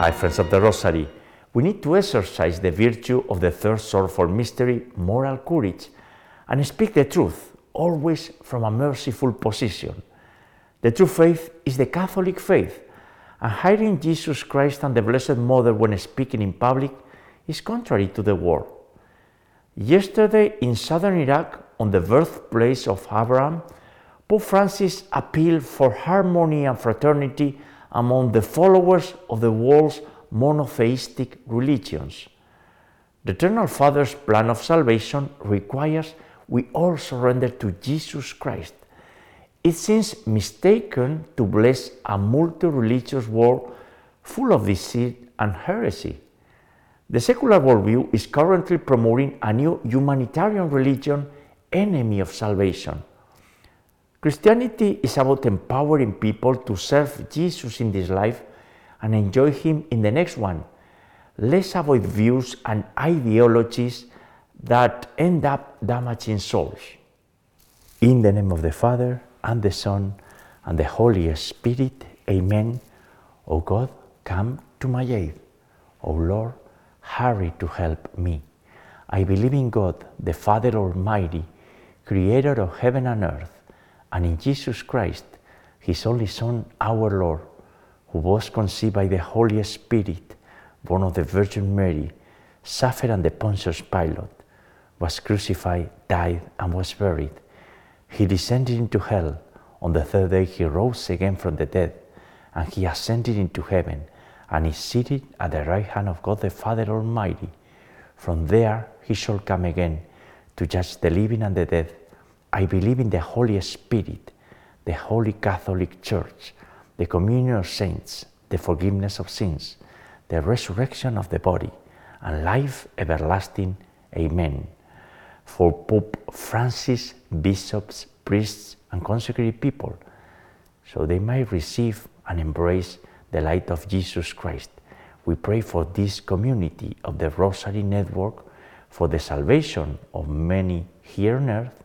Hi, friends of the Rosary. We need to exercise the virtue of the third sorrowful mystery, moral courage, and speak the truth, always from a merciful position. The true faith is the Catholic faith, and hiding Jesus Christ and the Blessed Mother when speaking in public is contrary to the word. Yesterday in southern Iraq, on the birthplace of Abraham, Pope Francis appealed for harmony and fraternity among the followers of the world's monotheistic religions. The Eternal Father's plan of salvation requires we all surrender to Jesus Christ. It seems mistaken to bless a multi religious world full of deceit and heresy. The secular worldview is currently promoting a new humanitarian religion, enemy of salvation. Christianity is about empowering people to serve Jesus in this life and enjoy Him in the next one. Let's avoid views and ideologies that end up damaging souls. In the name of the Father, and the Son, and the Holy Spirit, Amen. O God, come to my aid. O Lord, hurry to help me. I believe in God, the Father Almighty, creator of heaven and earth, and in Jesus Christ, his only Son, our Lord, who was conceived by the Holy Spirit, born of the Virgin Mary, suffered under Pontius Pilate, was crucified, died, and was buried. He descended into hell. On the third day, he rose again from the dead, and he ascended into heaven, and is seated at the right hand of God the Father Almighty. From there, he shall come again to judge the living and the dead. I believe in the Holy Spirit, the Holy Catholic Church, the communion of saints, the forgiveness of sins, the resurrection of the body, and life everlasting. Amen. For Pope Francis, bishops, priests, and consecrated people, so they might receive and embrace the light of Jesus Christ. We pray for this community of the Rosary Network, for the salvation of many here on earth,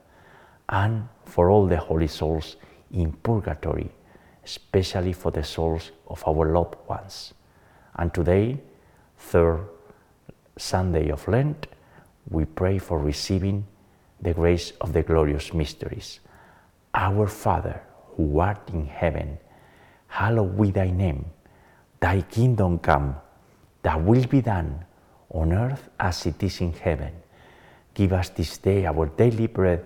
and for all the holy souls in purgatory, especially for the souls of our loved ones. And today, third Sunday of Lent, we pray for receiving the grace of the glorious mysteries. Our Father, who art in heaven, hallowed be thy name. Thy kingdom come, thy will be done on earth as it is in heaven. Give us this day our daily bread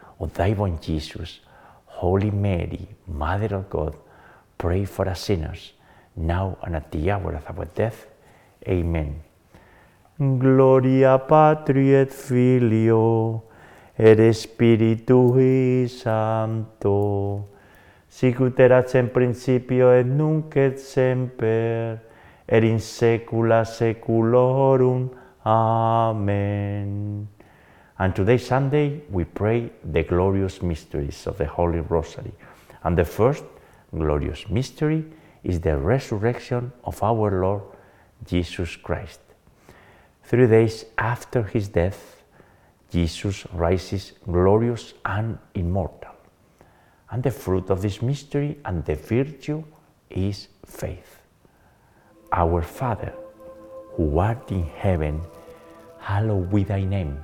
O Divine Jesus, Holy Mary, Mother of God, pray for us sinners, now and at the hour of our death. Amen. Gloria Patri et Filio et Spiritui Sancto, sicut erat in principio et nunc et semper, et in saecula saeculorum. Amen. And today, Sunday, we pray the glorious mysteries of the Holy Rosary. And the first glorious mystery is the resurrection of our Lord Jesus Christ. Three days after his death, Jesus rises glorious and immortal. And the fruit of this mystery and the virtue is faith. Our Father, who art in heaven, hallowed be thy name.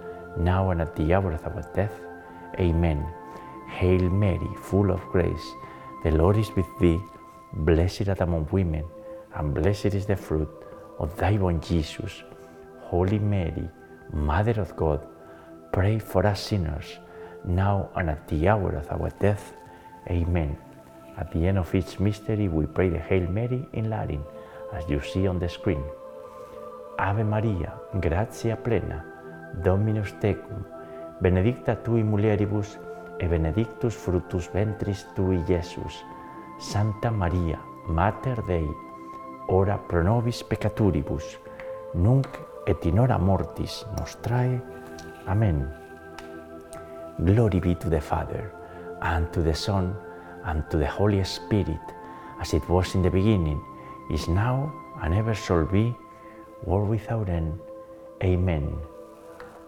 now and at the hour of our death. Amen. Hail Mary, full of grace, the Lord is with thee. Blessed art among women, and blessed is the fruit of thy womb, Jesus. Holy Mary, Mother of God, pray for us sinners, now and at the hour of our death. Amen. At the end of each mystery, we pray the Hail Mary in Latin, as you see on the screen. Ave Maria, gratia plena, Dominus tecum, benedicta tui mulieribus, et benedictus fructus ventris tui, Iesus. Santa Maria, Mater Dei, ora pro nobis peccaturibus, nunc et in hora mortis nostrae. Amen. Glory be to the Father, and to the Son, and to the Holy Spirit, as it was in the beginning, is now, and ever shall be, world without end. Amen.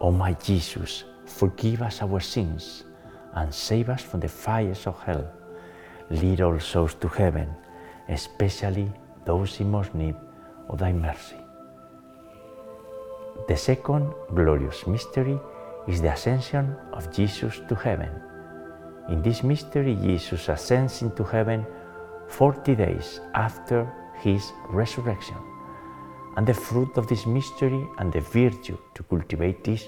O my Jesus, forgive us our sins and save us from the fires of hell. Lead all souls to heaven, especially those in most need of thy mercy. The second glorious mystery is the ascension of Jesus to heaven. In this mystery, Jesus ascends into heaven 40 days after his resurrection. And the fruit of this mystery and the virtue to cultivate this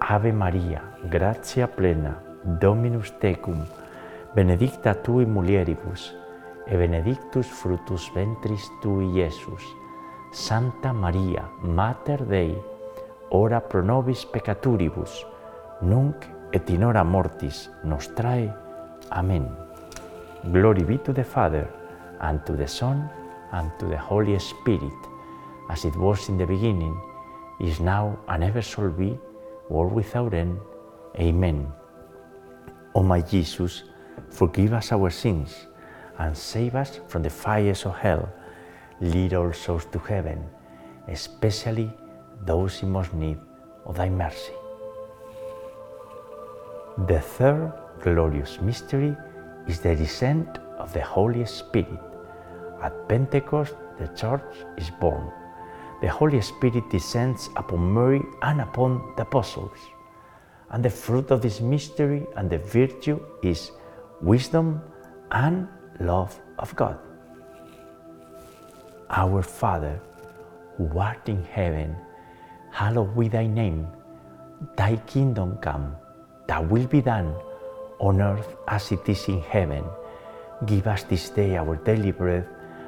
Ave Maria, gratia plena, Dominus tecum, benedicta tu in mulieribus, et benedictus fructus ventris tui, Iesus. Santa Maria, Mater Dei, ora pro nobis peccaturibus, nunc et in hora mortis nostrae. Amen. Glory be to the Father, and to the Son, and to the Holy Spirit, as it was in the beginning, is now, and ever shall be, world without end. Amen. O my Jesus, forgive us our sins, and save us from the fires of hell. Lead all souls to heaven, especially those in most need of thy mercy. The third glorious mystery is the descent of the Holy Spirit. At Pentecost, the Church is born. The Holy Spirit descends upon Mary and upon the apostles. And the fruit of this mystery and the virtue is wisdom and love of God. Our Father, who art in heaven, hallowed be thy name. Thy kingdom come, thy will be done, on earth as it is in heaven. Give us this day our daily bread,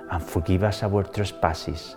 and forgive us our trespasses,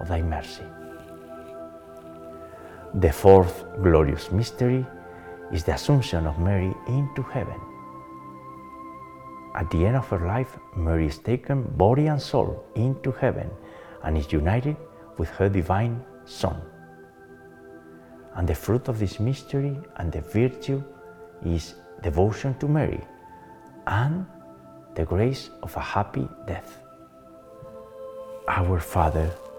of thy mercy. The fourth glorious mystery is the Assumption of Mary into heaven. At the end of her life, Mary is taken body and soul into heaven and is united with her divine Son. And the fruit of this mystery and the virtue is devotion to Mary, and the grace of a happy death. Our Father,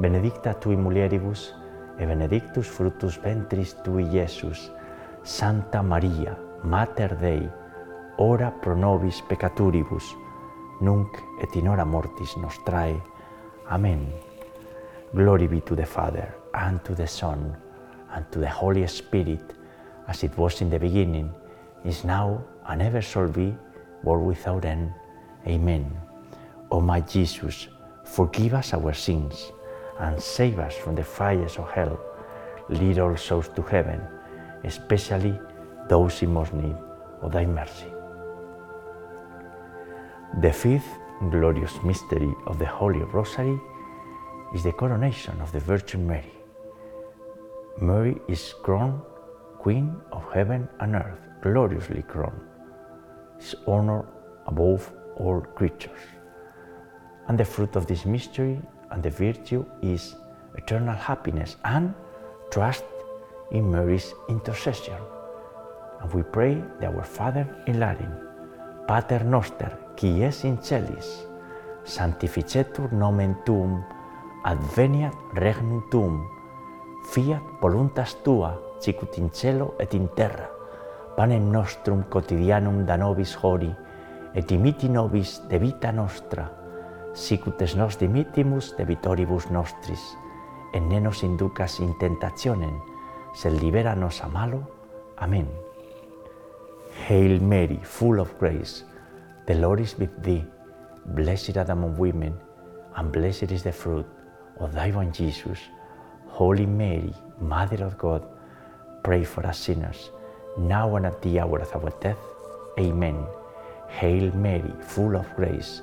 benedicta tui mulieribus, et benedictus fructus ventris tui, Iesus. Santa Maria, Mater Dei, ora pro nobis peccaturibus, nunc et in hora mortis nostrae. Amen. Glory be to the Father, and to the Son, and to the Holy Spirit, as it was in the beginning, is now, and ever shall be, world without end. Amen. O my Jesus, forgive us our sins, and save us from the fires of hell. Lead all souls to heaven, especially those in most need of thy mercy. The fifth glorious mystery of the Holy Rosary is the coronation of the Virgin Mary. Mary is crowned Queen of heaven and earth, gloriously crowned, is honored above all creatures. And the fruit of this mystery and the virtue is eternal happiness and trust in Mary's intercession. And we pray that our Father in Latin, Pater Noster, qui es in celis, sanctificetur nomen tuum, adveniat regnum tuum, fiat voluntas tua, sicut in cielo et in terra, panem nostrum quotidianum da nobis hori, et imiti nobis de vita nostra, sicut es nos dimittimus de vitoribus nostris, et ne nos inducas in tentationem, sed libera nos a malo. Amen. Hail Mary, full of grace, the Lord is with thee. Blessed art among women, and blessed is the fruit of thy womb, Jesus. Holy Mary, Mother of God, pray for us sinners, now and at the hour of our death. Amen. Hail Mary, full of grace,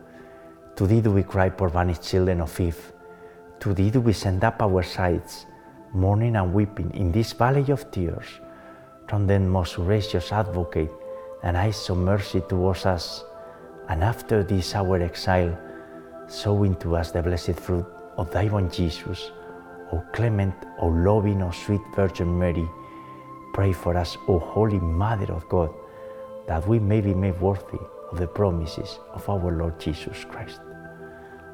To thee do we cry, poor vanished children of Eve. To thee do we send up our sighs, mourning and weeping in this valley of tears. Turn then, most gracious advocate, and eyes of mercy towards us, and after this our exile, sow into us the blessed fruit of thy born Jesus. O clement, O loving, O sweet Virgin Mary, pray for us, O Holy Mother of God, that we may be made worthy of the promises of our Lord Jesus Christ.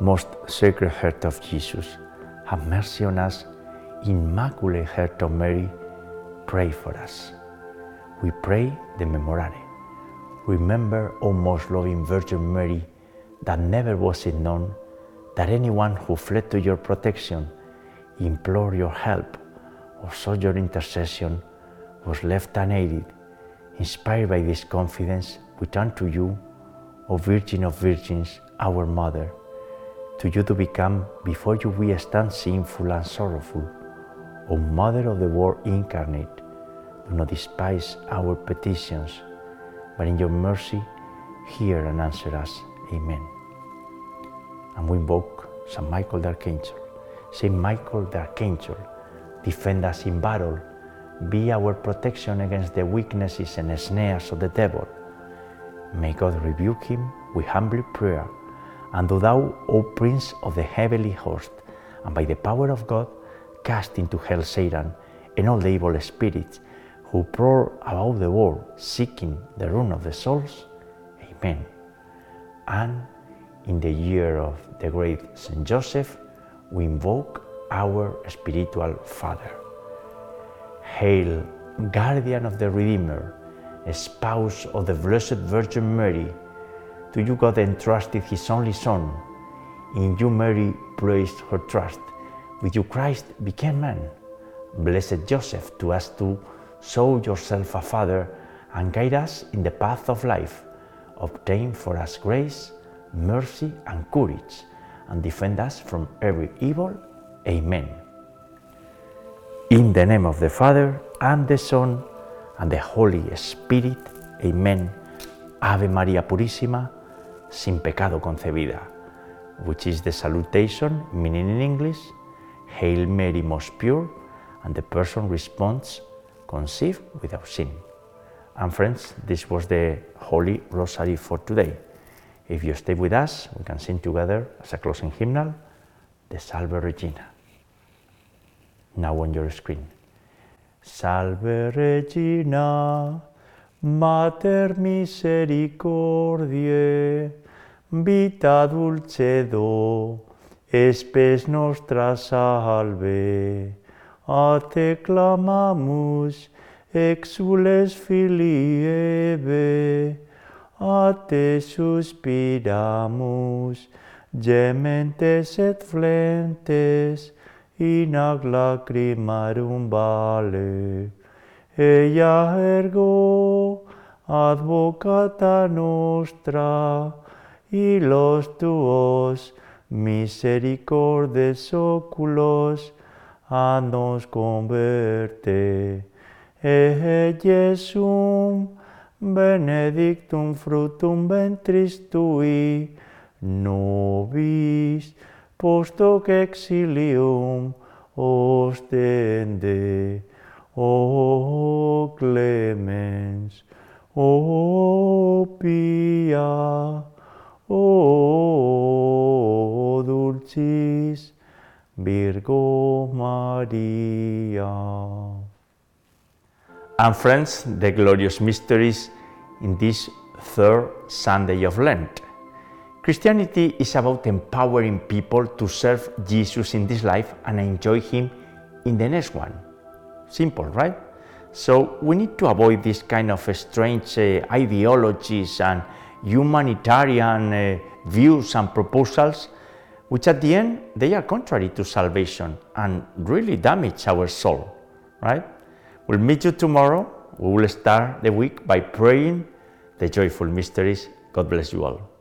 Most Sacred Heart of Jesus, have mercy on us. Immaculate Heart of Mary, pray for us. We pray the Memorare. Remember, O most loving Virgin Mary, that never was it known that anyone who fled to your protection, implored your help, or sought your intercession was left unaided. Inspired by this confidence, we turn to you, O Virgin of Virgins, our Mother. To you to become, before you we stand sinful and sorrowful. O Mother of the Word incarnate, do not despise our petitions, but in your mercy hear and answer us. Amen. And we invoke Saint Michael the Archangel. Saint Michael the Archangel, defend us in battle, be our protection against the weaknesses and snares of the devil. May God rebuke him with humble prayer. And do thou, O Prince of the heavenly host, and by the power of God, cast into hell Satan and all the evil spirits who prowl about the world seeking the ruin of the souls. Amen. And in the year of the great Saint Joseph, we invoke our spiritual Father. Hail, guardian of the Redeemer, spouse of the Blessed Virgin Mary, to you God entrusted his only Son. In you Mary placed her trust. With you Christ became man. Blessed Joseph, to us too, show yourself a Father and guide us in the path of life. Obtain for us grace mercy, and courage, and defend us from every evil. Amen. In the name of the Father, and the Son, and the Holy Spirit. Amen. Ave María Purísima, sin pecado concebida, which is the salutation, meaning in English, Hail Mary, most pure, and the person responds, conceived without sin. And friends, this was the Holy Rosary for today. If you stay with us, we can sing together as a closing hymnal, the Salve Regina. Now on your screen. Salve Regina, Mater misericordiae, vita dulcedo, espes nostra salve. A te clamamus, exules filii Eve, a te suspiramus, gementes et flentes, in ac lacrimarum vale. Ella ergo, advocata nostra, y los tuos misericordes oculos a nos converte. E Jesum, benedictum fructum ventris tui, nobis post hoc exilium ostende, o clemens, o pia, o dulcis Virgo Maria. And friends, the glorious mysteries in this third Sunday of Lent. Christianity is about empowering people to serve Jesus in this life and enjoy Him in the next one. Simple, right? So we need to avoid this kind of strange uh, ideologies and humanitarian uh, views and proposals which at the end they are contrary to salvation and really damage our soul, right? We'll meet you tomorrow. We will start the week by praying the joyful mysteries. God bless you all.